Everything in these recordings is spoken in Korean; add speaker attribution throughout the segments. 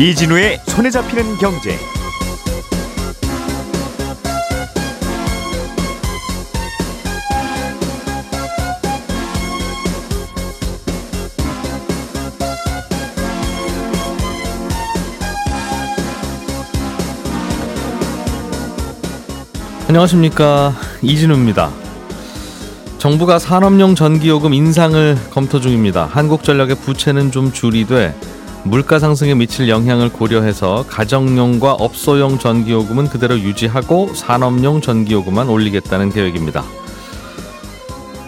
Speaker 1: 이진우의 손에 잡히는 경제.
Speaker 2: 안녕하십니까 이진우입니다. 정부가 산업용 전기요금 인상을 검토 중입니다. 한국전력의 부채는 좀 줄이되 물가 상승에 미칠 영향을 고려해서 가정용과 업소용 전기요금은 그대로 유지하고 산업용 전기요금만 올리겠다는 계획입니다.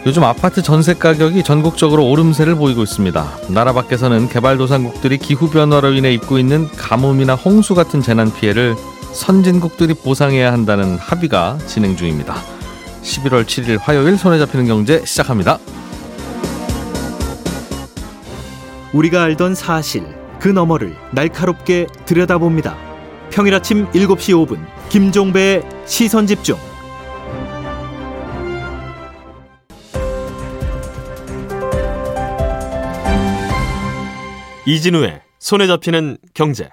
Speaker 2: 요즘 아파트 전세 가격이 전국적으로 오름세를 보이고 있습니다. 나라 밖에서는 개발도상국들이 기후변화로 인해 입고 있는 가뭄이나 홍수 같은 재난 피해를 선진국들이 보상해야 한다는 합의가 진행 중입니다. 11월 7일 화요일 손에 잡히는 경제 시작합니다.
Speaker 3: 우리가 알던 사실 그 너머를 날카롭게 들여다봅니다. 평일 아침 7시 5분 김종배의 시선 집중.
Speaker 4: 이진우의 손에 잡히는 경제.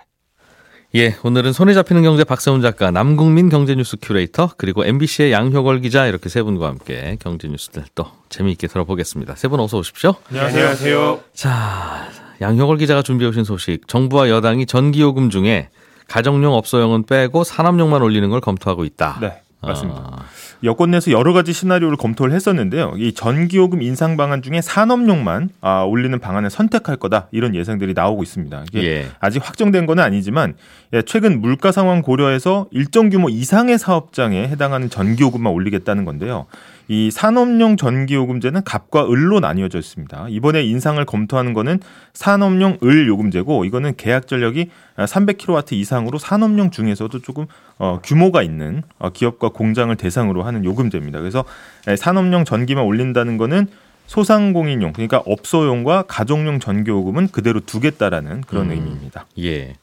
Speaker 2: 예, 오늘은 손에 잡히는 경제 박세훈 작가, 남국민 경제뉴스 큐레이터, 그리고 MBC의 양효걸 기자 이렇게 세 분과 함께 경제 뉴스들 또 재미있게 들어보겠습니다. 세 분 어서 오십시오.
Speaker 4: 안녕하세요.
Speaker 2: 자, 양효걸 기자가 준비해 오신 소식. 정부와 여당이 전기요금 중에 가정용 업소용은 빼고 산업용만 올리는 걸 검토하고 있다.
Speaker 5: 네, 맞습니다.
Speaker 2: 아,
Speaker 5: 여권 내에서 여러 가지 시나리오를 검토를 했었는데요. 이 전기요금 인상 방안 중에 산업용만 아, 올리는 방안을 선택할 거다 이런 예상들이 나오고 있습니다. 이게
Speaker 2: 예.
Speaker 5: 아직 확정된 건 아니지만 예, 최근 물가 상황 고려해서 일정 규모 이상의 사업장에 해당하는 전기요금만 올리겠다는 건데요. 이 산업용 전기요금제는 갑과 을로 나뉘어져 있습니다. 이번에 인상을 검토하는 거는 산업용 을 요금제고 이거는 계약 전력이 300kW 이상으로 산업용 중에서도 조금 어, 규모가 있는 어, 기업과 공장을 대상으로 하는 요금제입니다. 그래서 예, 산업용 전기만 올린다는 거는 소상공인용 그러니까 업소용과 가정용 전기요금은 그대로 두겠다라는 그런
Speaker 2: 음.
Speaker 5: 의미입니다.
Speaker 2: 예.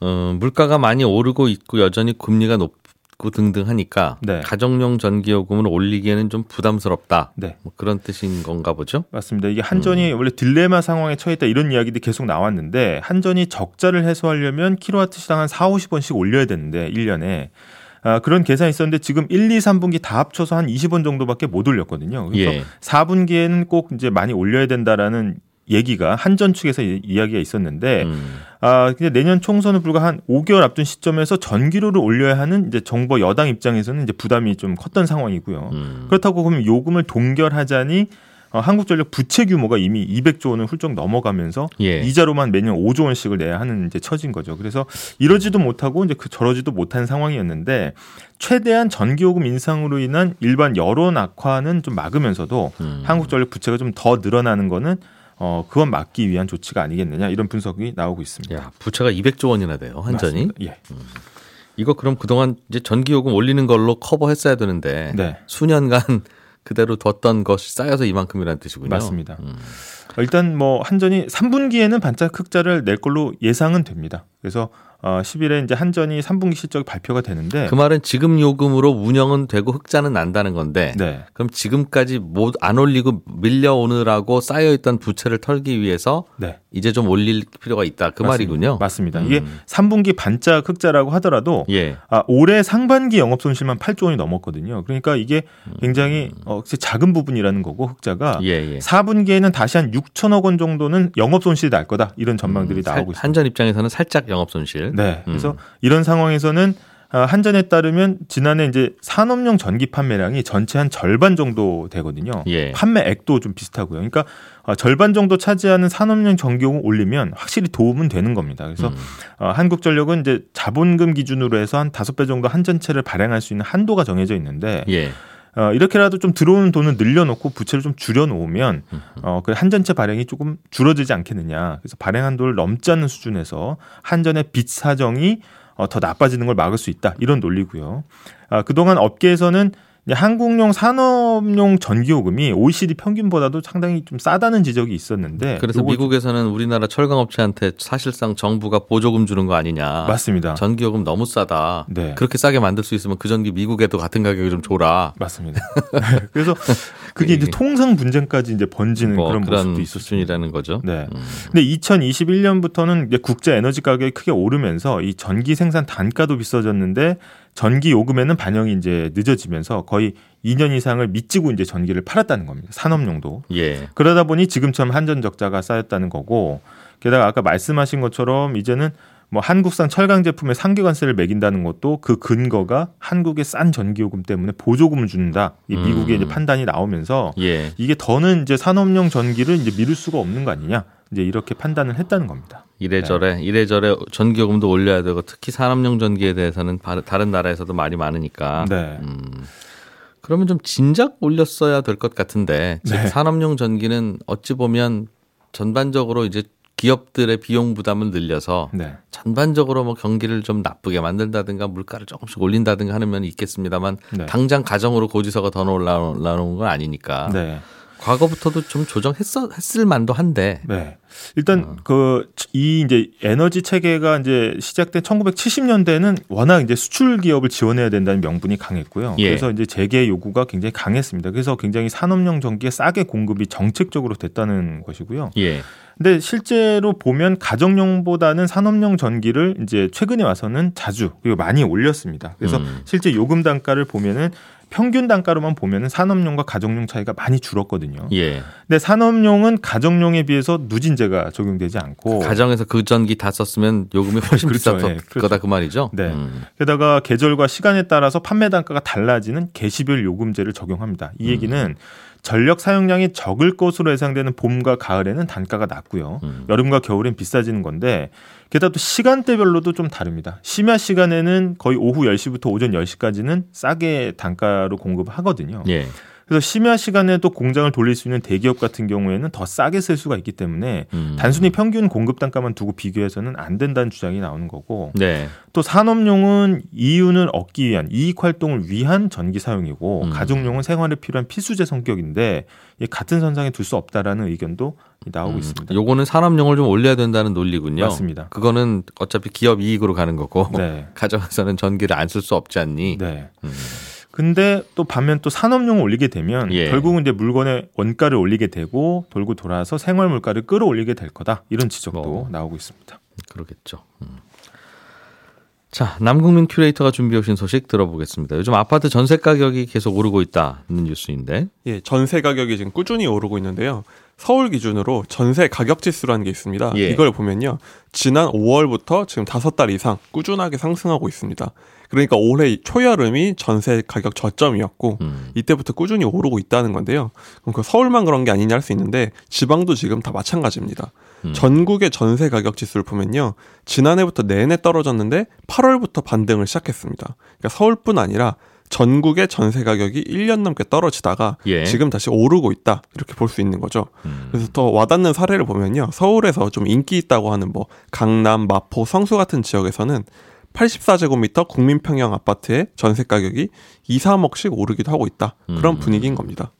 Speaker 2: 어, 물가가 많이 오르고 있고 여전히 금리가 높 고 등등 하니까
Speaker 5: 네.
Speaker 2: 가정용 전기요금을 올리기에는 좀 부담스럽다.
Speaker 5: 네.
Speaker 2: 뭐 그런 뜻인 건가 보죠?
Speaker 5: 맞습니다. 이게 한전이 원래 딜레마 상황에 처했다 이런 이야기들이 계속 나왔는데 한전이 적자를 해소하려면 킬로와트 시당 한 4, 50원씩 올려야 되는데 1년에 아, 그런 계산이 있었는데 지금 1, 2, 3분기 다 합쳐서 한 20원 정도밖에 못 올렸거든요. 그래서
Speaker 2: 예.
Speaker 5: 4분기에는 꼭 이제 많이 올려야 된다라는 얘기가 한전 측에서 이- 이야기가 있었는데
Speaker 2: 음.
Speaker 5: 아, 근데 내년 총선을 불과 한 5개월 앞둔 시점에서 전기료를 올려야 하는 이제 정부 여당 입장에서는 이제 부담이 좀 컸던 상황이고요.
Speaker 2: 음.
Speaker 5: 그렇다고 그러면 요금을 동결하자니 어, 한국전력 부채 규모가 이미 200조 원을 훌쩍 넘어가면서
Speaker 2: 예.
Speaker 5: 이자로만 매년 5조 원씩을 내야 하는 이제 처진 거죠. 그래서 이러지도 못하고 이제 그 저러지도 못한 상황이었는데 최대한 전기요금 인상으로 인한 일반 여론 악화는 좀 막으면서도
Speaker 2: 음.
Speaker 5: 한국전력 부채가 좀 더 늘어나는 거는 어 그건 막기 위한 조치가 아니겠느냐 이런 분석이 나오고 있습니다.
Speaker 2: 야, 부채가 200조 원이나 돼요. 한전이.
Speaker 5: 예.
Speaker 2: 이거 그럼 그동안 이제 전기요금 올리는 걸로 커버했어야 되는데
Speaker 5: 네.
Speaker 2: 수년간 그대로 뒀던 것이 쌓여서 이만큼이라는 뜻이군요.
Speaker 5: 맞습니다.
Speaker 2: 음.
Speaker 5: 일단 뭐 한전이 3분기에는 반짝 흑자를 낼 걸로 예상은 됩니다. 그래서 어 10일에 이제 한전이 3분기 실적 발표가 되는데
Speaker 2: 그 말은 지금 요금으로 운영은 되고 흑자는 난다는 건데
Speaker 5: 네.
Speaker 2: 그럼 지금까지 못 안 올리고 밀려오느라고 쌓여있던 부채를 털기 위해서
Speaker 5: 네.
Speaker 2: 이제 좀 올릴 필요가 있다 그
Speaker 5: 맞습니다.
Speaker 2: 말이군요.
Speaker 5: 맞습니다.
Speaker 2: 음.
Speaker 5: 이게 3분기 반짝 흑자라고 하더라도
Speaker 2: 예.
Speaker 5: 아, 올해 상반기 영업 손실만 8조 원이 넘었거든요. 그러니까 이게 굉장히 어, 작은 부분이라는 거고 흑자가
Speaker 2: 음. 예, 예.
Speaker 5: 4분기에는 다시 한 6천억 원 정도는 영업 손실이 날 거다. 이런 전망들이
Speaker 2: 음, 살-
Speaker 5: 나오고 있습니다.
Speaker 2: 한전 입장에서는 살짝 영업 손실.
Speaker 5: 네. 그래서
Speaker 2: 음.
Speaker 5: 이런 상황에서는 아, 한전에 따르면 지난해 이제 산업용 전기 판매량이 전체 한 절반 정도 되거든요.
Speaker 2: 예.
Speaker 5: 판매액도 좀 비슷하고요. 그러니까 어, 절반 정도 차지하는 산업용 전기요금 올리면 확실히 도움은 되는 겁니다. 그래서
Speaker 2: 음.
Speaker 5: 어, 한국전력은 이제 자본금 기준으로 해서 한 다섯 배 정도 한전체를 발행할 수 있는 한도가 정해져 있는데
Speaker 2: 예.
Speaker 5: 어, 이렇게라도 좀 들어오는 돈을 늘려놓고 부채를 좀 줄여놓으면 어, 그 한전체 발행이 조금 줄어들지 않겠느냐. 그래서 발행 한도를 넘지 않는 수준에서 한전의 빚 사정이 어, 더 나빠지는 걸 막을 수 있다. 이런 논리고요. 아, 그동안 업계에서는 한국용 산업용 전기요금이 OECD 평균보다도 상당히 좀 싸다는 지적이 있었는데
Speaker 2: 그래서 미국에서는 우리나라 철강업체한테 사실상 정부가 보조금 주는 거 아니냐.
Speaker 5: 맞습니다.
Speaker 2: 전기요금 너무 싸다.
Speaker 5: 네.
Speaker 2: 그렇게 싸게 만들 수 있으면 그 전기 미국에도 같은 가격에 좀 줘라.
Speaker 5: 맞습니다. 그래서 그게 이제
Speaker 2: 이게
Speaker 5: 통상 분쟁까지 이제 번지는
Speaker 2: 뭐
Speaker 5: 그런
Speaker 2: 그런
Speaker 5: 모습도 있었습니다.
Speaker 2: 수준이라는 거죠.
Speaker 5: 네.
Speaker 2: 음.
Speaker 5: 근데 2021년부터는 이제 국제 에너지 가격이 크게 오르면서 이 전기 생산 단가도 비싸졌는데 전기 요금에는 반영이 이제 늦어지면서 거의 2년 이상을 미치고 이제 전기를 팔았다는 겁니다. 산업용도.
Speaker 2: 예.
Speaker 5: 그러다 보니 지금처럼 한전 적자가 쌓였다는 거고 게다가 아까 말씀하신 것처럼 이제는 뭐 한국산 철강 제품에 상계관세를 매긴다는 것도 그 근거가 한국의 싼 전기요금 때문에 보조금을 준다. 이 미국의
Speaker 2: 음.
Speaker 5: 이제 판단이 나오면서
Speaker 2: 예.
Speaker 5: 이게 더는 이제 산업용 전기를 이제 미룰 수가 없는 거 아니냐. 이제 이렇게 판단을 했다는 겁니다.
Speaker 2: 이래저래 이래저래 전기요금도 올려야 되고 특히 산업용 전기에 대해서는 바- 다른 나라에서도 말이 많으니까.
Speaker 5: 네.
Speaker 2: 음. 그러면 좀 진작 올렸어야 될 것 같은데 즉
Speaker 5: 네.
Speaker 2: 산업용 전기는 어찌 보면 전반적으로 이제 기업들의 비용 부담을 늘려서
Speaker 5: 네.
Speaker 2: 전반적으로 뭐 경기를 좀 나쁘게 만든다든가 물가를 조금씩 올린다든가 하는 면이 있겠습니다만
Speaker 5: 네.
Speaker 2: 당장 가정으로 고지서가 더 올라오는 건 아니니까
Speaker 5: 네.
Speaker 2: 과거부터도 좀 조정했어 했을 만도 한데
Speaker 5: 네. 일단
Speaker 2: 어.
Speaker 5: 그이 이제 에너지 체계가 이제 시작된 1970년대는 워낙 이제 수출 기업을 지원해야 된다는 명분이 강했고요.
Speaker 2: 예.
Speaker 5: 그래서 이제 재개 요구가 굉장히 강했습니다. 그래서 굉장히 산업용 전기에 싸게 공급이 정책적으로 됐다는 것이고요.
Speaker 2: 예.
Speaker 5: 근데 실제로 보면 가정용보다는 산업용 전기를 이제 최근에 와서는 자주 그리고 많이 올렸습니다. 그래서
Speaker 2: 음.
Speaker 5: 실제 요금 단가를 보면은 평균 단가로만 보면은 산업용과 가정용 차이가 많이 줄었거든요.
Speaker 2: 예.
Speaker 5: 근데 산업용은 가정용에 비해서 누진제가 적용되지 않고
Speaker 2: 가정에서 그 전기 다 썼으면 요금이 훨씬
Speaker 5: 그렇죠.
Speaker 2: 비쌌을
Speaker 5: 예, 그렇죠.
Speaker 2: 거다 그 말이죠.
Speaker 5: 네.
Speaker 2: 음.
Speaker 5: 게다가 계절과 시간에 따라서 판매 단가가 달라지는 계시별 요금제를 적용합니다. 이 얘기는
Speaker 2: 음.
Speaker 5: 전력 사용량이 적을 것으로 예상되는 봄과 가을에는 단가가 낮고요.
Speaker 2: 음.
Speaker 5: 여름과 겨울엔 비싸지는 건데 게다가 또 시간대별로도 좀 다릅니다. 심야 시간에는 거의 오후 10시부터 오전 10시까지는 싸게 단가로 공급을 하거든요.
Speaker 2: 예.
Speaker 5: 그래서 심야 시간에도 공장을 돌릴 수 있는 대기업 같은 경우에는 더 싸게 쓸 수가 있기 때문에
Speaker 2: 음.
Speaker 5: 단순히 평균 공급 단가만 두고 비교해서는 안 된다는 주장이 나오는 거고
Speaker 2: 네.
Speaker 5: 또 산업용은 이윤을 얻기 위한 이익 활동을 위한 전기 사용이고
Speaker 2: 음.
Speaker 5: 가정용은 생활에 필요한 필수재 성격인데 이 같은 선상에 둘 수 없다라는 의견도 나오고 있습니다.
Speaker 2: 음. 요거는 산업용을 좀 올려야 된다는 논리군요.
Speaker 5: 맞습니다.
Speaker 2: 그거는 어차피 기업 이익으로 가는 거고
Speaker 5: 네.
Speaker 2: 가정에서는 전기를 안 쓸 수 없지 않니?
Speaker 5: 네.
Speaker 2: 음.
Speaker 5: 근데 또 반면 또 산업용을 올리게 되면
Speaker 2: 예.
Speaker 5: 결국은 이제 물건의 원가를 올리게 되고 돌고 돌아서 생활 물가를 끌어올리게 될 거다 이런 지적도
Speaker 2: 뭐.
Speaker 5: 나오고 있습니다.
Speaker 2: 그러겠죠. 음. 자, 남국민 큐레이터가 준비해 오신 소식 들어보겠습니다. 요즘 아파트 전세 가격이 계속 오르고 있다는 뉴스인데.
Speaker 6: 예, 전세 가격이 지금 꾸준히 오르고 있는데요. 서울 기준으로 전세 가격 지수라는 게 있습니다.
Speaker 2: 예.
Speaker 6: 이걸 보면요. 지난 5월부터 지금 5달 이상 꾸준하게 상승하고 있습니다. 그러니까 올해 초여름이 전세 가격 저점이었고
Speaker 2: 음.
Speaker 6: 이때부터 꾸준히 오르고 있다는 건데요. 그럼 그 서울만 그런 게 아니냐 할 수 있는데 지방도 지금 다 마찬가지입니다.
Speaker 2: 음.
Speaker 6: 전국의 전세 가격 지수를 보면요. 지난해부터 내내 떨어졌는데 8월부터 반등을 시작했습니다. 그러니까 서울뿐 아니라 전국의 전세 가격이 1년 넘게 떨어지다가
Speaker 2: 예.
Speaker 6: 지금 다시 오르고 있다. 이렇게 볼 수 있는 거죠.
Speaker 2: 음.
Speaker 6: 그래서 더 와닿는 사례를 보면요. 서울에서 좀 인기 있다고 하는 뭐 강남, 마포, 성수 같은 지역에서는 84제곱미터 국민평형 아파트의 전세 가격이 2, 3억씩 오르기도 하고 있다. 그런
Speaker 2: 음.
Speaker 6: 분위기인 겁니다.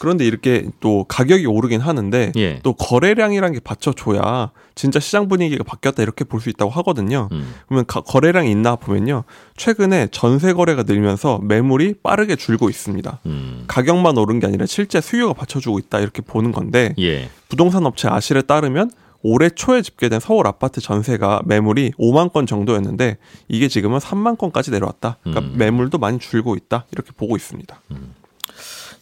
Speaker 6: 그런데 이렇게 또 가격이 오르긴 하는데
Speaker 2: 예.
Speaker 6: 또 거래량이란 게 받쳐줘야 진짜 시장 분위기가 바뀌었다 이렇게 볼 수 있다고 하거든요.
Speaker 2: 음.
Speaker 6: 그러면 가- 거래량이 있나 보면요. 최근에 전세 거래가 늘면서 매물이 빠르게 줄고 있습니다.
Speaker 2: 음.
Speaker 6: 가격만 오른 게 아니라 실제 수요가 받쳐주고 있다 이렇게 보는 건데
Speaker 2: 예.
Speaker 6: 부동산 업체 아실에 따르면 올해 초에 집계된 서울 아파트 전세가 매물이 5만 건 정도였는데 이게 지금은 3만 건까지 내려왔다. 그러니까
Speaker 2: 음.
Speaker 6: 매물도 많이 줄고 있다 이렇게 보고 있습니다.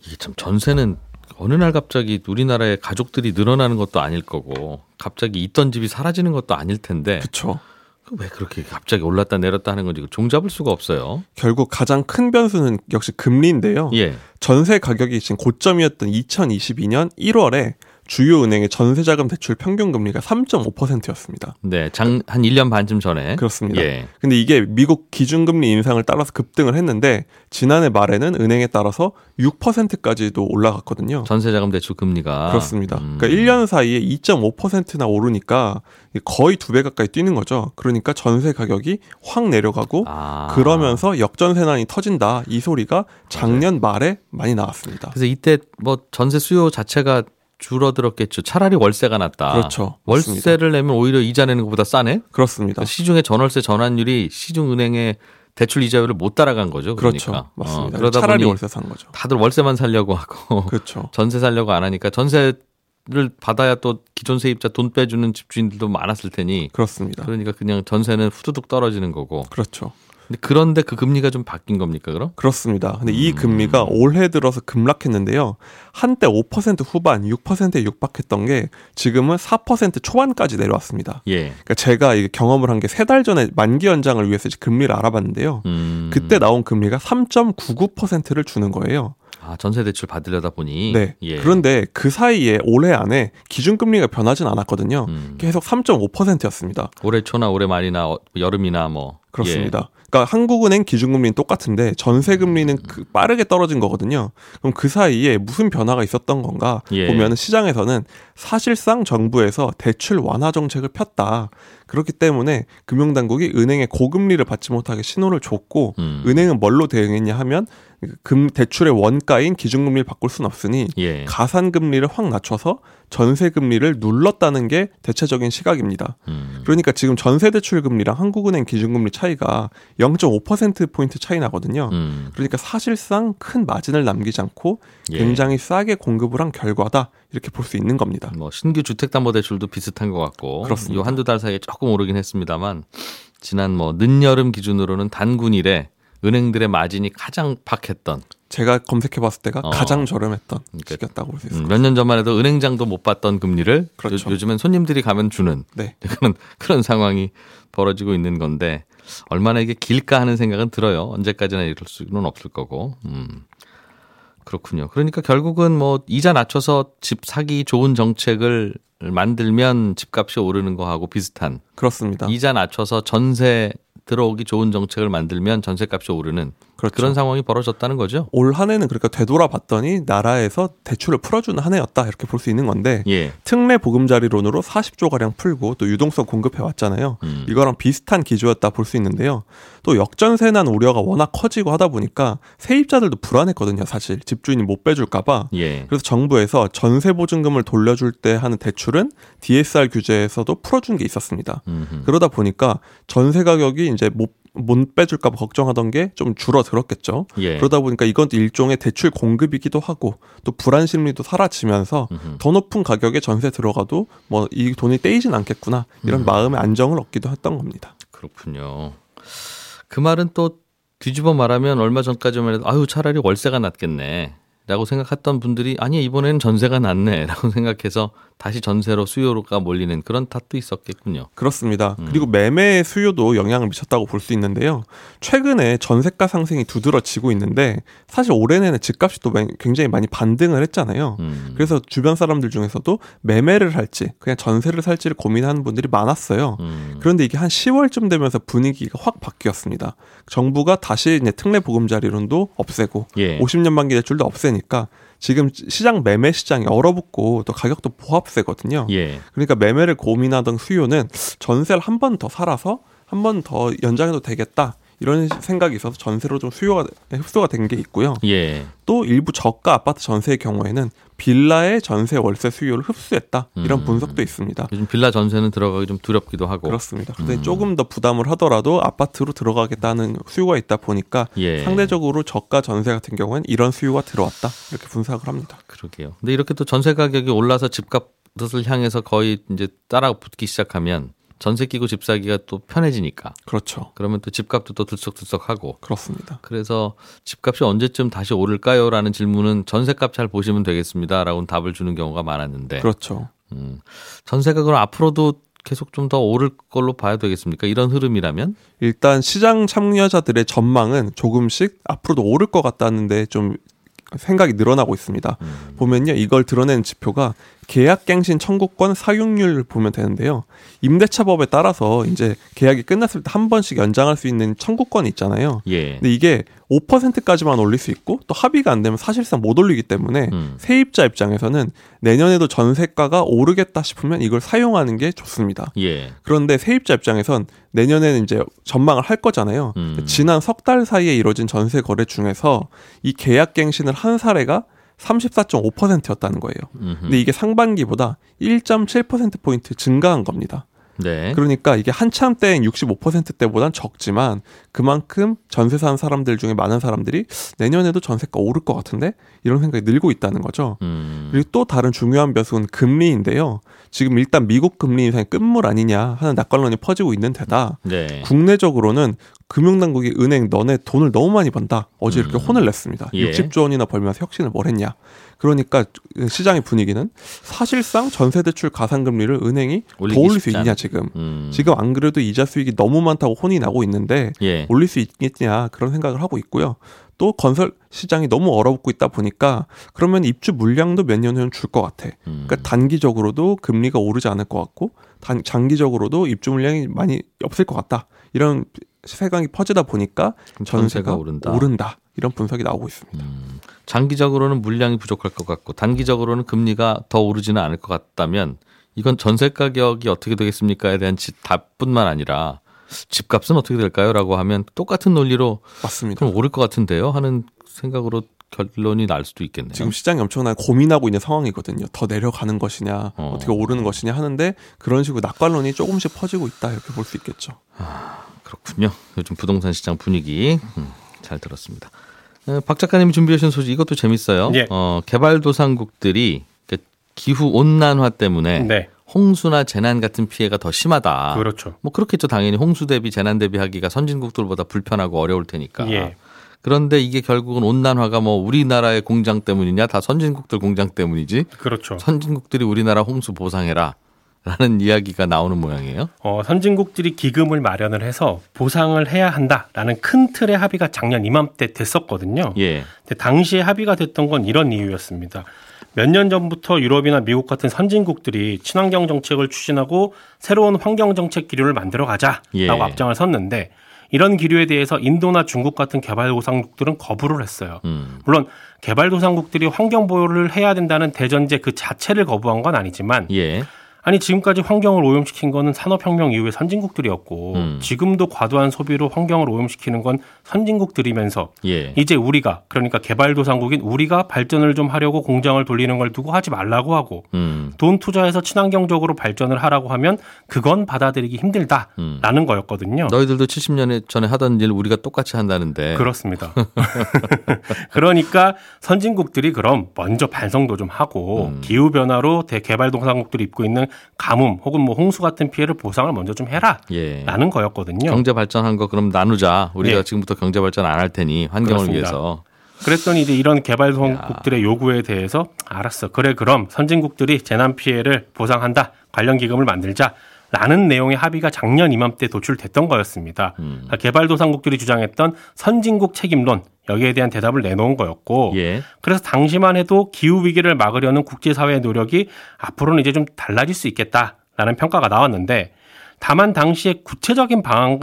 Speaker 2: 이게 참 전세는 어느 날 갑자기 우리나라에 가족들이 늘어나는 것도 아닐 거고 갑자기 있던 집이 사라지는 것도 아닐 텐데
Speaker 6: 그렇죠.
Speaker 2: 그왜 그렇게 갑자기 올랐다 내렸다 하는 건지 종잡을 수가 없어요.
Speaker 6: 결국 가장 큰 변수는 역시 금리인데요.
Speaker 2: 예.
Speaker 6: 전세 가격이 지금 고점이었던 2022년 1월에 주요 은행의 전세자금 대출 평균 금리가 3.5%였습니다.
Speaker 2: 네, 장, 한 1년 반쯤 전에.
Speaker 6: 그렇습니다.
Speaker 2: 예.
Speaker 6: 근데 이게 미국 기준금리 인상을 따라서 급등을 했는데 지난해 말에는 은행에 따라서 6%까지도 올라갔거든요.
Speaker 2: 전세자금 대출 금리가.
Speaker 6: 그렇습니다.
Speaker 2: 음.
Speaker 6: 그러니까 1년 사이에 2.5%나 오르니까 거의 두 배 가까이 뛰는 거죠. 그러니까 전세 가격이 확 내려가고
Speaker 2: 아.
Speaker 6: 그러면서 역전세난이 터진다. 이 소리가 작년 말에 많이 나왔습니다.
Speaker 2: 그래서 이때 뭐 전세 수요 자체가 줄어들었겠죠. 차라리 월세가 낫다.
Speaker 6: 그렇죠. 맞습니다.
Speaker 2: 월세를 내면 오히려 이자 내는 것보다 싸네.
Speaker 6: 그렇습니다.
Speaker 2: 그러니까 시중의 전월세 전환율이 시중 은행의 대출 이자율을 못 따라간 거죠.
Speaker 6: 그렇죠.
Speaker 2: 그러니까.
Speaker 6: 맞습니다.
Speaker 2: 어, 그러다
Speaker 6: 차라리
Speaker 2: 보니
Speaker 6: 월세 산 거죠.
Speaker 2: 다들 월세만 살려고 하고
Speaker 6: 그렇죠.
Speaker 2: 전세 살려고 안 하니까 전세를 받아야 또 기존 세입자 돈 빼주는 집주인들도 많았을 테니
Speaker 6: 그렇습니다.
Speaker 2: 그러니까 그냥 전세는 후두둑 떨어지는 거고.
Speaker 6: 그렇죠.
Speaker 2: 근데 그런데 그 금리가 좀 바뀐 겁니까 그럼?
Speaker 6: 그렇습니다. 근데 이
Speaker 2: 음.
Speaker 6: 금리가 올해 들어서 급락했는데요. 한때 5% 후반, 6%에 육박했던 게 지금은 4% 초반까지 내려왔습니다.
Speaker 2: 예.
Speaker 6: 그러니까 제가 이게 경험을 한 게 세 달 전에 만기 연장을 위해서 금리를 알아봤는데요.
Speaker 2: 음.
Speaker 6: 그때 나온 금리가 3.99%를 주는 거예요.
Speaker 2: 아 전세 대출 받으려다 보니.
Speaker 6: 네.
Speaker 2: 예.
Speaker 6: 그런데 그 사이에 올해 안에 기준금리가 변하진 않았거든요.
Speaker 2: 음.
Speaker 6: 계속 3.5%였습니다.
Speaker 2: 올해 초나 올해 말이나 어, 여름이나 뭐.
Speaker 6: 그렇습니다. 그러니까 한국은행 기준금리는 똑같은데 전세금리는 그 빠르게 떨어진 거거든요. 그럼 그 사이에 무슨 변화가 있었던 건가
Speaker 2: 예.
Speaker 6: 보면 시장에서는 사실상 정부에서 대출 완화 정책을 폈다. 그렇기 때문에 금융당국이 은행에 고금리를 받지 못하게 신호를 줬고
Speaker 2: 음.
Speaker 6: 은행은 뭘로 대응했냐 하면 금 대출의 원가인 기준금리를 바꿀 수는 없으니
Speaker 2: 예.
Speaker 6: 가산금리를 확 낮춰서 전세금리를 눌렀다는 게 대체적인 시각입니다.
Speaker 2: 음.
Speaker 6: 그러니까 지금 전세대출 금리랑 한국은행 기준금리 차이가 0.5%포인트 차이 나거든요.
Speaker 2: 음.
Speaker 6: 그러니까 사실상 큰 마진을 남기지 않고
Speaker 2: 예.
Speaker 6: 굉장히 싸게 공급을 한 결과다. 이렇게 볼 수 있는 겁니다.
Speaker 2: 뭐 신규 주택담보대출도 비슷한 것 같고
Speaker 6: 그렇습니다.
Speaker 2: 요 한두 달 사이에 조금 오르긴 했습니다만 지난 뭐 늦여름 기준으로는 단군일에 은행들의 마진이 가장 박했던
Speaker 6: 제가 검색해 봤을 때가
Speaker 2: 어.
Speaker 6: 가장 저렴했던
Speaker 2: 그러니까
Speaker 6: 시기였다고 볼 수 있습니다.
Speaker 2: 몇년 전만 해도 은행장도 못 받던 금리를
Speaker 6: 그렇죠.
Speaker 2: 요, 즘엔 손님들이 가면 주는
Speaker 6: 네.
Speaker 2: 그런 그런 상황이 벌어지고 있는 건데 얼마나 이게 길까 하는 생각은 들어요. 언제까지나 이럴 수는 없을 거고. 음. 그렇군요. 그러니까 결국은 뭐 이자 낮춰서 집 사기 좋은 정책을 만들면 집값이 오르는 거하고 비슷한
Speaker 6: 그렇습니다.
Speaker 2: 이자 낮춰서 전세 들어오기 좋은 정책을 만들면 전세값이 오르는
Speaker 6: 그렇죠.
Speaker 2: 그런 상황이 벌어졌다는 거죠.
Speaker 6: 올 한 해는 그러니까 되돌아봤더니 나라에서 대출을 풀어주는 한 해였다 이렇게 볼 수 있는 건데
Speaker 2: 예.
Speaker 6: 특례 보금자리론으로 40조 가량 풀고 또 유동성 공급해 왔잖아요.
Speaker 2: 음.
Speaker 6: 이거랑 비슷한 기조였다 볼 수 있는데요. 또 역전세 난 우려가 워낙 커지고 하다 보니까 세입자들도 불안했거든요. 사실 집주인이 못 빼줄까봐.
Speaker 2: 예.
Speaker 6: 그래서 정부에서 전세 보증금을 돌려줄 때 하는 대출은 DSR 규제에서도 풀어준 게 있었습니다.
Speaker 2: 음흠.
Speaker 6: 그러다 보니까 전세 가격이 이제 못, 못 빼줄까 봐 걱정하던 게 좀 줄어들었겠죠.
Speaker 2: 예.
Speaker 6: 그러다 보니까 이건 일종의 대출 공급이기도 하고 또 불안 심리도 사라지면서
Speaker 2: 음흠.
Speaker 6: 더 높은 가격에 전세 들어가도 뭐 이 돈이 떼이진 않겠구나 이런
Speaker 2: 음.
Speaker 6: 마음의 안정을 얻기도 했던 겁니다.
Speaker 2: 그렇군요. 그 말은 또 뒤집어 말하면 얼마 전까지만 해도 아유 차라리 월세가 낫겠네. 라고 생각했던 분들이 아니 이번에는 전세가 낫네 라고 생각해서 다시 전세로 수요가 몰리는 그런 탓도 있었겠군요.
Speaker 6: 그렇습니다.
Speaker 2: 음.
Speaker 6: 그리고 매매 수요도 영향을 미쳤다고 볼 수 있는데요. 최근에 전세가 상승이 두드러지고 있는데 사실 올해 내내 집값이 또 굉장히 많이 반등을 했잖아요.
Speaker 2: 음.
Speaker 6: 그래서 주변 사람들 중에서도 매매를 할지 그냥 전세를 살지를 고민하는 분들이 많았어요.
Speaker 2: 음.
Speaker 6: 그런데 이게 한 10월쯤 되면서 분위기가 확 바뀌었습니다. 정부가 다시 이제 특례 보금자리론도 없애고
Speaker 2: 예.
Speaker 6: 50년 만기 대출도 없애니 까 지금 시장 매매 시장이 얼어붙고 또 가격도 보합세거든요.
Speaker 2: 예.
Speaker 6: 그러니까 매매를 고민하던 수요는 전세를 한 번 더 살아서 한 번 더 연장해도 되겠다. 이런 생각이 있어서 전세로 좀 수요가 흡수가 된 게 있고요.
Speaker 2: 예.
Speaker 6: 또 일부 저가 아파트 전세의 경우에는 빌라의 전세 월세 수요를 흡수했다. 이런
Speaker 2: 음.
Speaker 6: 분석도 있습니다.
Speaker 2: 요즘 빌라 전세는 들어가기 좀 두렵기도 하고.
Speaker 6: 그렇습니다. 근데
Speaker 2: 음.
Speaker 6: 조금 더 부담을 하더라도 아파트로 들어가겠다는 수요가 있다 보니까
Speaker 2: 예.
Speaker 6: 상대적으로 저가 전세 같은 경우에는 이런 수요가 들어왔다. 이렇게 분석을 합니다.
Speaker 2: 그러게요. 근데 이렇게 또 전세 가격이 올라서 집값을 향해서 거의 이제 따라 붙기 시작하면 전세 끼고 집 사기가 또 편해지니까.
Speaker 6: 그렇죠.
Speaker 2: 그러면 또 집값도 또 들썩들썩하고.
Speaker 6: 그렇습니다.
Speaker 2: 그래서 집값이 언제쯤 다시 오를까요? 라는 질문은 전세값 잘 보시면 되겠습니다. 라고 답을 주는 경우가 많았는데.
Speaker 6: 그렇죠.
Speaker 2: 음, 전세가 그럼 앞으로도 계속 좀 더 오를 걸로 봐야 되겠습니까? 이런 흐름이라면?
Speaker 6: 일단 시장 참여자들의 전망은 조금씩 앞으로도 오를 것 같다는데 좀 생각이 늘어나고 있습니다.
Speaker 2: 음.
Speaker 6: 보면요, 이걸 드러내는 지표가 계약갱신 청구권 사용률을 보면 되는데요. 임대차법에 따라서 이제 계약이 끝났을 때 한 번씩 연장할 수 있는 청구권이 있잖아요.
Speaker 2: 예.
Speaker 6: 근데 이게 5%까지만 올릴 수 있고 또 합의가 안 되면 사실상 못 올리기 때문에
Speaker 2: 음.
Speaker 6: 세입자 입장에서는 내년에도 전세가가 오르겠다 싶으면 이걸 사용하는 게 좋습니다.
Speaker 2: 예.
Speaker 6: 그런데 세입자 입장에선 내년에는 이제 전망을 할 거잖아요.
Speaker 2: 음.
Speaker 6: 지난 석 달 사이에 이뤄진 전세 거래 중에서 이 계약갱신을 한 사례가 34.5%였다는 거예요.
Speaker 2: 음흠.
Speaker 6: 근데 이게 상반기보다 1.7%포인트 증가한 겁니다.
Speaker 2: 네.
Speaker 6: 그러니까 이게 한참 때인 65%대보단 적지만 그만큼 전세 사는 사람들 중에 많은 사람들이 내년에도 전세가 오를 것 같은데 이런 생각이 늘고 있다는 거죠.
Speaker 2: 음.
Speaker 6: 그리고 또 다른 중요한 변수는 금리인데요. 지금 일단 미국 금리 인상이 끝물 아니냐 하는 낙관론이 퍼지고 있는 데다
Speaker 2: 네.
Speaker 6: 국내적으로는 금융당국이 은행 너네 돈을 너무 많이 번다. 어제 이렇게
Speaker 2: 음.
Speaker 6: 혼을 냈습니다.
Speaker 2: 예.
Speaker 6: 60조 원이나 벌면서 혁신을 뭘 했냐. 그러니까 시장의 분위기는 사실상 전세대출 가상금리를 은행이 더 올릴 수 있냐
Speaker 2: 않-
Speaker 6: 지금.
Speaker 2: 음.
Speaker 6: 지금 안 그래도 이자 수익이 너무 많다고 혼이 나고 있는데
Speaker 2: 예.
Speaker 6: 올릴 수 있겠냐 그런 생각을 하고 있고요. 또 건설 시장이 너무 얼어붙고 있다 보니까 그러면 입주 물량도 몇 년 후엔 줄 것 같아.
Speaker 2: 음.
Speaker 6: 그러니까 단기적으로도 금리가 오르지 않을 것 같고 단, 장기적으로도 입주 물량이 많이 없을 것 같다. 이런 세강이 퍼지다 보니까
Speaker 2: 전세가
Speaker 6: 전세가
Speaker 2: 오른다.
Speaker 6: 오른다. 이런 분석이 나오고 있습니다.
Speaker 2: 음. 장기적으로는 물량이 부족할 것 같고 단기적으로는 금리가 더 오르지는 않을 것 같다면 이건 전세 가격이 어떻게 되겠습니까에 대한 지- 답뿐만 아니라 집값은 어떻게 될까요?라고 하면 똑같은 논리로
Speaker 6: 맞습니다.
Speaker 2: 그럼 오를 것 같은데요 하는 생각으로 결론이 날 수도 있겠네요.
Speaker 6: 지금 시장이 엄청나게 고민하고 있는 상황이거든요. 더 내려가는 것이냐,
Speaker 2: 어.
Speaker 6: 어. 떻게 오르는 것이냐 하는데 그런 식으로 낙관론이 조금씩 퍼지고 있다 이렇게 볼 수 있겠죠.
Speaker 2: 그렇군요. 요즘 부동산 시장 분위기 음, 잘 들었습니다. 어, 박 작가님이 준비하신 소식 이것도 재밌어요.
Speaker 4: 예.
Speaker 2: 어, 개발도상국들이 그 기후 온난화 때문에
Speaker 4: 네.
Speaker 2: 홍수나 재난 같은 피해가 더 심하다.
Speaker 4: 그렇죠.
Speaker 2: 뭐 그렇겠죠. 당연히 홍수 대비 재난 대비하기가 선진국들보다 불편하고 어려울 테니까.
Speaker 4: 예.
Speaker 2: 그런데 이게 결국은 온난화가 뭐 우리나라의 공장 때문이냐 다 선진국들 공장 때문이지.
Speaker 4: 그렇죠.
Speaker 2: 선진국들이 우리나라 홍수 보상해라. 라는 이야기가 나오는 모양이에요.
Speaker 4: 어, 선진국들이 기금을 마련을 해서 보상을 해야 한다라는 큰 틀의 합의가 작년 이맘때 됐었거든요.
Speaker 2: 예.
Speaker 4: 근데 당시에 합의가 됐던 건 이런 이유였습니다. 몇 년 전부터 유럽이나 미국 같은 선진국들이 친환경 정책을 추진하고 새로운 환경 정책 기류를 만들어 가자라고
Speaker 2: 예.
Speaker 4: 앞장을 섰는데 이런 기류에 대해서 인도나 중국 같은 개발도상국들은 거부를 했어요.
Speaker 2: 음.
Speaker 4: 물론 개발도상국들이 환경 보호를 해야 된다는 대전제 그 자체를 거부한 건 아니지만
Speaker 2: 예.
Speaker 4: 아니 지금까지 환경을 오염시킨 거는 산업혁명 이후의 선진국들이었고
Speaker 2: 음.
Speaker 4: 지금도 과도한 소비로 환경을 오염시키는 건 선진국들이면서
Speaker 2: 예.
Speaker 4: 이제 우리가 그러니까 개발도상국인 우리가 발전을 좀 하려고 공장을 돌리는 걸 두고 하지 말라고 하고
Speaker 2: 음.
Speaker 4: 돈 투자해서 친환경적으로 발전을 하라고 하면 그건 받아들이기 힘들다라는
Speaker 2: 음.
Speaker 4: 거였거든요.
Speaker 2: 너희들도 70년 전에 하던 일 우리가 똑같이 한다는데.
Speaker 4: 그렇습니다. 그러니까 선진국들이 그럼 먼저 반성도 좀 하고
Speaker 2: 음.
Speaker 4: 기후 변화로 대개발도상국들이 입고 있는 가뭄 혹은 뭐 홍수 같은 피해를 보상을 먼저 좀 해라라는
Speaker 2: 예.
Speaker 4: 거였거든요.
Speaker 2: 경제 발전한 거 그럼 나누자. 우리가
Speaker 4: 예.
Speaker 2: 지금부터 경제 발전 안 할 테니 환경을
Speaker 4: 그렇습니다.
Speaker 2: 위해서.
Speaker 4: 그랬더니 이제 이런 개발도상국들의 요구에 대해서 알았어. 그래 그럼 선진국들이 재난 피해를 보상한다. 관련 기금을 만들자. 라는 내용의 합의가 작년 이맘때 도출됐던 거였습니다.
Speaker 2: 음.
Speaker 4: 그러니까 개발도상국들이 주장했던 선진국 책임론 여기에 대한 대답을 내놓은 거였고
Speaker 2: 예.
Speaker 4: 그래서 당시만 해도 기후 위기를 막으려는 국제사회의 노력이 앞으로는 이제 좀 달라질 수 있겠다라는 평가가 나왔는데 다만 당시에 구체적인 방안은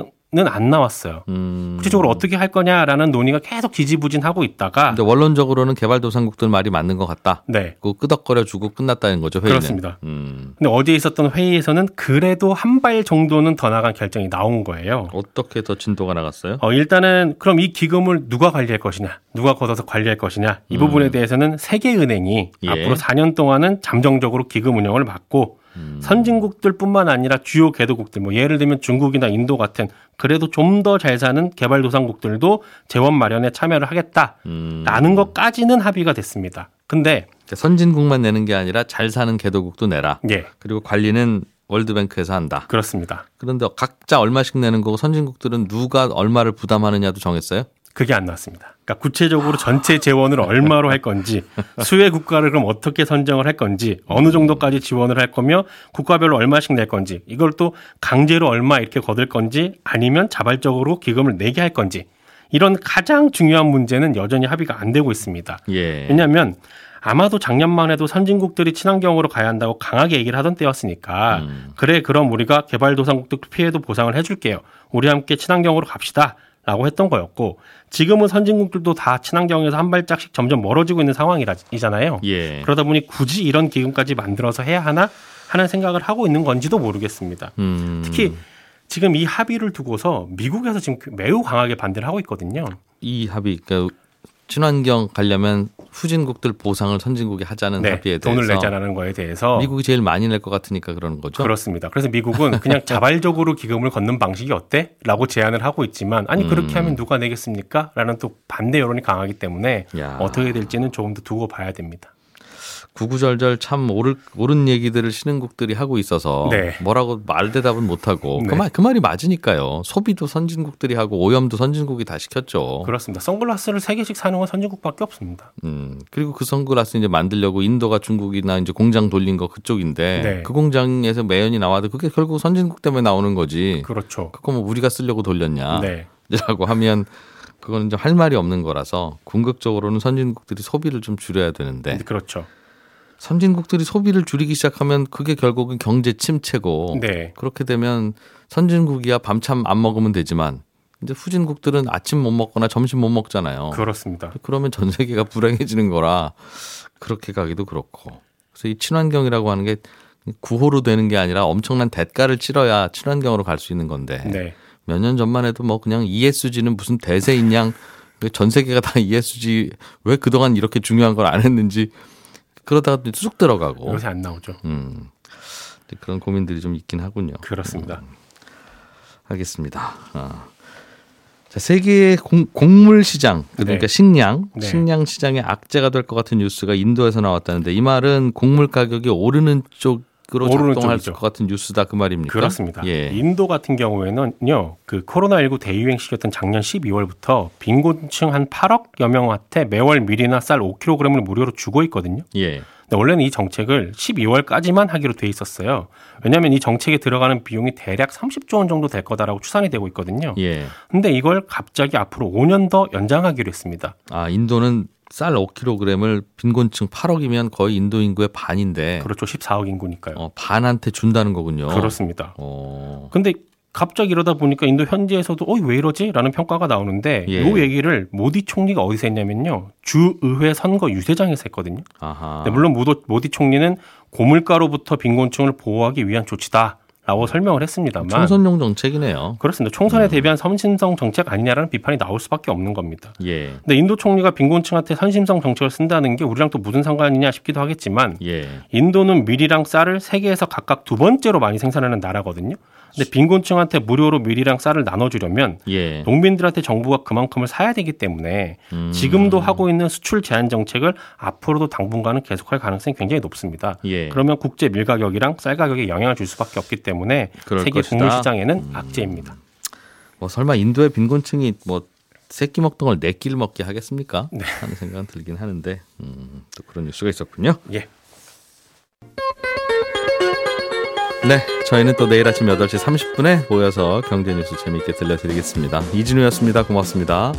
Speaker 4: 안 나왔어요.
Speaker 2: 음.
Speaker 4: 구체적으로 어떻게 할 거냐라는 논의가 계속 지지부진하고 있다가
Speaker 2: 근데 원론적으로는 개발도상국들 말이 맞는 것 같다.
Speaker 4: 네.
Speaker 2: 그 끄덕거려 주고 끝났다는 거죠, 회의는.
Speaker 4: 그렇습니다.
Speaker 2: 음.
Speaker 4: 근데 어제 있었던 회의에서는 그래도 한 발 정도는 더 나간 결정이 나온 거예요.
Speaker 2: 어떻게 더 진도가 나갔어요?
Speaker 4: 어, 일단은 그럼 이 기금을 누가 관리할 것이냐, 누가 걷어서 관리할 것이냐 이 부분에 대해서는 세계은행이
Speaker 2: 예.
Speaker 4: 앞으로 4년 동안은 잠정적으로 기금 운영을 맡고
Speaker 2: 음.
Speaker 4: 선진국들뿐만 아니라 주요 개도국들, 뭐 예를 들면 중국이나 인도 같은 그래도 좀 더 잘 사는 개발도상국들도 재원 마련에 참여를 하겠다라는
Speaker 2: 음.
Speaker 4: 것까지는 합의가 됐습니다. 근데
Speaker 2: 그러니까 선진국만 내는 게 아니라 잘 사는 개도국도 내라.
Speaker 4: 예,
Speaker 2: 그리고 관리는 월드뱅크에서 한다.
Speaker 4: 그렇습니다.
Speaker 2: 그런데 각자 얼마씩 내는 거고 선진국들은 누가 얼마를 부담하느냐도 정했어요?
Speaker 4: 그게 안 나왔습니다. 그러니까 구체적으로 전체 재원을 얼마로 할 건지, 수혜 국가를 그럼 어떻게 선정을 할 건지, 어느 정도까지 지원을 할 거며 국가별로 얼마씩 낼 건지, 이걸 또 강제로 얼마 이렇게 거둘 건지, 아니면 자발적으로 기금을 내게 할 건지, 이런 가장 중요한 문제는 여전히 합의가 안 되고 있습니다.
Speaker 2: 예.
Speaker 4: 왜냐하면 아마도 작년만 해도 선진국들이 친환경으로 가야 한다고 강하게 얘기를 하던 때였으니까
Speaker 2: 음.
Speaker 4: 그래 그럼 우리가 개발도상국들 피해도 보상을 해줄게요. 우리 함께 친환경으로 갑시다. 라고 했던 거였고 지금은 선진국들도 다 친환경에서 한 발짝씩 점점 멀어지고 있는 상황이잖아요.
Speaker 2: 예.
Speaker 4: 그러다 보니 굳이 이런 기금까지 만들어서 해야 하나 하는 생각을 하고 있는 건지도 모르겠습니다.
Speaker 2: 음.
Speaker 4: 특히 지금 이 합의를 두고서 미국에서 지금 매우 강하게 반대를 하고 있거든요.
Speaker 2: 이 합의 그러니까 친환경 가려면 후진국들 보상을 선진국이 하자는
Speaker 4: 네,
Speaker 2: 합의에 대해서
Speaker 4: 돈을 내자라는 거에 대해서
Speaker 2: 미국이 제일 많이 낼 것 같으니까 그러는 거죠.
Speaker 4: 그렇습니다. 그래서 미국은 그냥 자발적으로 기금을 걷는 방식이 어때? 라고 제안을 하고 있지만 아니 그렇게
Speaker 2: 음.
Speaker 4: 하면 누가 내겠습니까? 라는 또 반대 여론이 강하기 때문에
Speaker 2: 야.
Speaker 4: 어떻게 될지는 조금 더 두고 봐야 됩니다.
Speaker 2: 구구절절 참 옳을, 옳은 얘기들을 신흥국들이 하고 있어서
Speaker 4: 네.
Speaker 2: 뭐라고 말 대답은 못하고 그,
Speaker 4: 네.
Speaker 2: 말, 그 말이 맞으니까요. 소비도 선진국들이 하고 오염도 선진국이 다 시켰죠.
Speaker 4: 그렇습니다. 선글라스를 세 개씩 사는 건 선진국밖에 없습니다.
Speaker 2: 음, 그리고 그 선글라스 이제 만들려고 인도가 중국이나 이제 공장 돌린 거 그쪽인데
Speaker 4: 네.
Speaker 2: 그 공장에서 매연이 나와도 그게 결국 선진국 때문에 나오는 거지.
Speaker 4: 그렇죠.
Speaker 2: 그거 뭐 우리가 쓰려고 돌렸냐?
Speaker 4: 네.
Speaker 2: 라고 하면 그거는 이제 할 말이 없는 거라서 궁극적으로는 선진국들이 소비를 좀 줄여야 되는데
Speaker 4: 그렇죠.
Speaker 2: 선진국들이 소비를 줄이기 시작하면 그게 결국은 경제 침체고
Speaker 4: 네.
Speaker 2: 그렇게 되면 선진국이야 밤참 안 먹으면 되지만 이제 후진국들은 아침 못 먹거나 점심 못 먹잖아요.
Speaker 4: 그렇습니다.
Speaker 2: 그러면 전 세계가 불행해지는 거라 그렇게 가기도 그렇고. 그래서 이 친환경이라고 하는 게 구호로 되는 게 아니라 엄청난 대가를 치러야 친환경으로 갈 수 있는 건데
Speaker 4: 네.
Speaker 2: 몇년 전만 해도 뭐 그냥 ESG는 무슨 대세인 양그 전 세계가 다 ESG 왜 그동안 이렇게 중요한 걸 안 했는지 그러다가 쑥 들어가고
Speaker 4: 요새 안 나오죠.
Speaker 2: 음, 그런 고민들이 좀 있긴 하군요.
Speaker 4: 그렇습니다.
Speaker 2: 알겠습니다. 아. 자, 세계의 공, 곡물 시장 그러니까
Speaker 4: 네.
Speaker 2: 식량,
Speaker 4: 네.
Speaker 2: 식량 시장의 악재가 될 것 같은 뉴스가 인도에서 나왔다는데 이 말은 곡물 가격이 오르는 쪽
Speaker 4: 오르는
Speaker 2: 작동할
Speaker 4: 쪽이죠.
Speaker 2: 것 같은 뉴스다 그 말입니까?
Speaker 4: 그렇습니다.
Speaker 2: 예.
Speaker 4: 인도 같은 경우에는요, 그 코로나19 대유행 시기였던 작년 12월부터 빈곤층 한 8억여 명한테 매월 밀이나 쌀 5kg을 무료로 주고 있거든요.
Speaker 2: 예.
Speaker 4: 근데 원래는 이 정책을 12월까지만 하기로 돼 있었어요. 왜냐하면 이 정책에 들어가는 비용이 대략 30조 원 정도 될 거다라고 추산이 되고 있거든요.
Speaker 2: 예.
Speaker 4: 근데 이걸 갑자기 앞으로 5년 더 연장하기로 했습니다.
Speaker 2: 아, 인도는 쌀 5kg을 빈곤층 8억이면 거의 인도 인구의 반인데
Speaker 4: 그렇죠. 14억 인구니까요.
Speaker 2: 어, 반한테 준다는 거군요.
Speaker 4: 그렇습니다.
Speaker 2: 어.
Speaker 4: 근데 갑자기 이러다 보니까 인도 현지에서도 어이 왜 이러지? 라는 평가가 나오는데
Speaker 2: 예.
Speaker 4: 이 얘기를 모디 총리가 어디서 했냐면요. 주의회 선거 유세장에서 했거든요.
Speaker 2: 아하.
Speaker 4: 네, 물론 모디 총리는 고물가로부터 빈곤층을 보호하기 위한 조치다. 라고 설명을 했습니다만
Speaker 2: 총선용 정책이네요.
Speaker 4: 그렇습니다. 총선에 대비한 선심성 정책 아니냐라는 비판이 나올 수밖에 없는 겁니다.
Speaker 2: 예.
Speaker 4: 근데 인도 총리가 빈곤층한테 선심성 정책을 쓴다는 게 우리랑 또 무슨 상관이냐 싶기도 하겠지만
Speaker 2: 예.
Speaker 4: 인도는 밀이랑 쌀을 세계에서 각각 두 번째로 많이 생산하는 나라거든요. 근데 빈곤층한테 무료로 밀이랑 쌀을 나눠주려면
Speaker 2: 예.
Speaker 4: 농민들한테 정부가 그만큼을 사야 되기 때문에
Speaker 2: 음.
Speaker 4: 지금도 하고 있는 수출 제한 정책을 앞으로도 당분간은 계속할 가능성이 굉장히 높습니다.
Speaker 2: 예.
Speaker 4: 그러면 국제 밀 가격이랑 쌀 가격에 영향을 줄 수밖에 없기 때문에
Speaker 2: 그럴
Speaker 4: 세계
Speaker 2: 것이다. 음.
Speaker 4: 곡물 시장에는 악재입니다.
Speaker 2: 뭐 설마 인도의 빈곤층이 뭐 새끼 먹던 걸네 끼를 먹게 하겠습니까?
Speaker 4: 네.
Speaker 2: 하는 생각은 들긴 하는데 음, 또 그런 뉴스가 있었군요.
Speaker 4: 예.
Speaker 2: 네, 저희는 또 내일 아침 8시 30분에 모여서 경제 뉴스 재미있게 들려드리겠습니다. 이진우였습니다. 고맙습니다.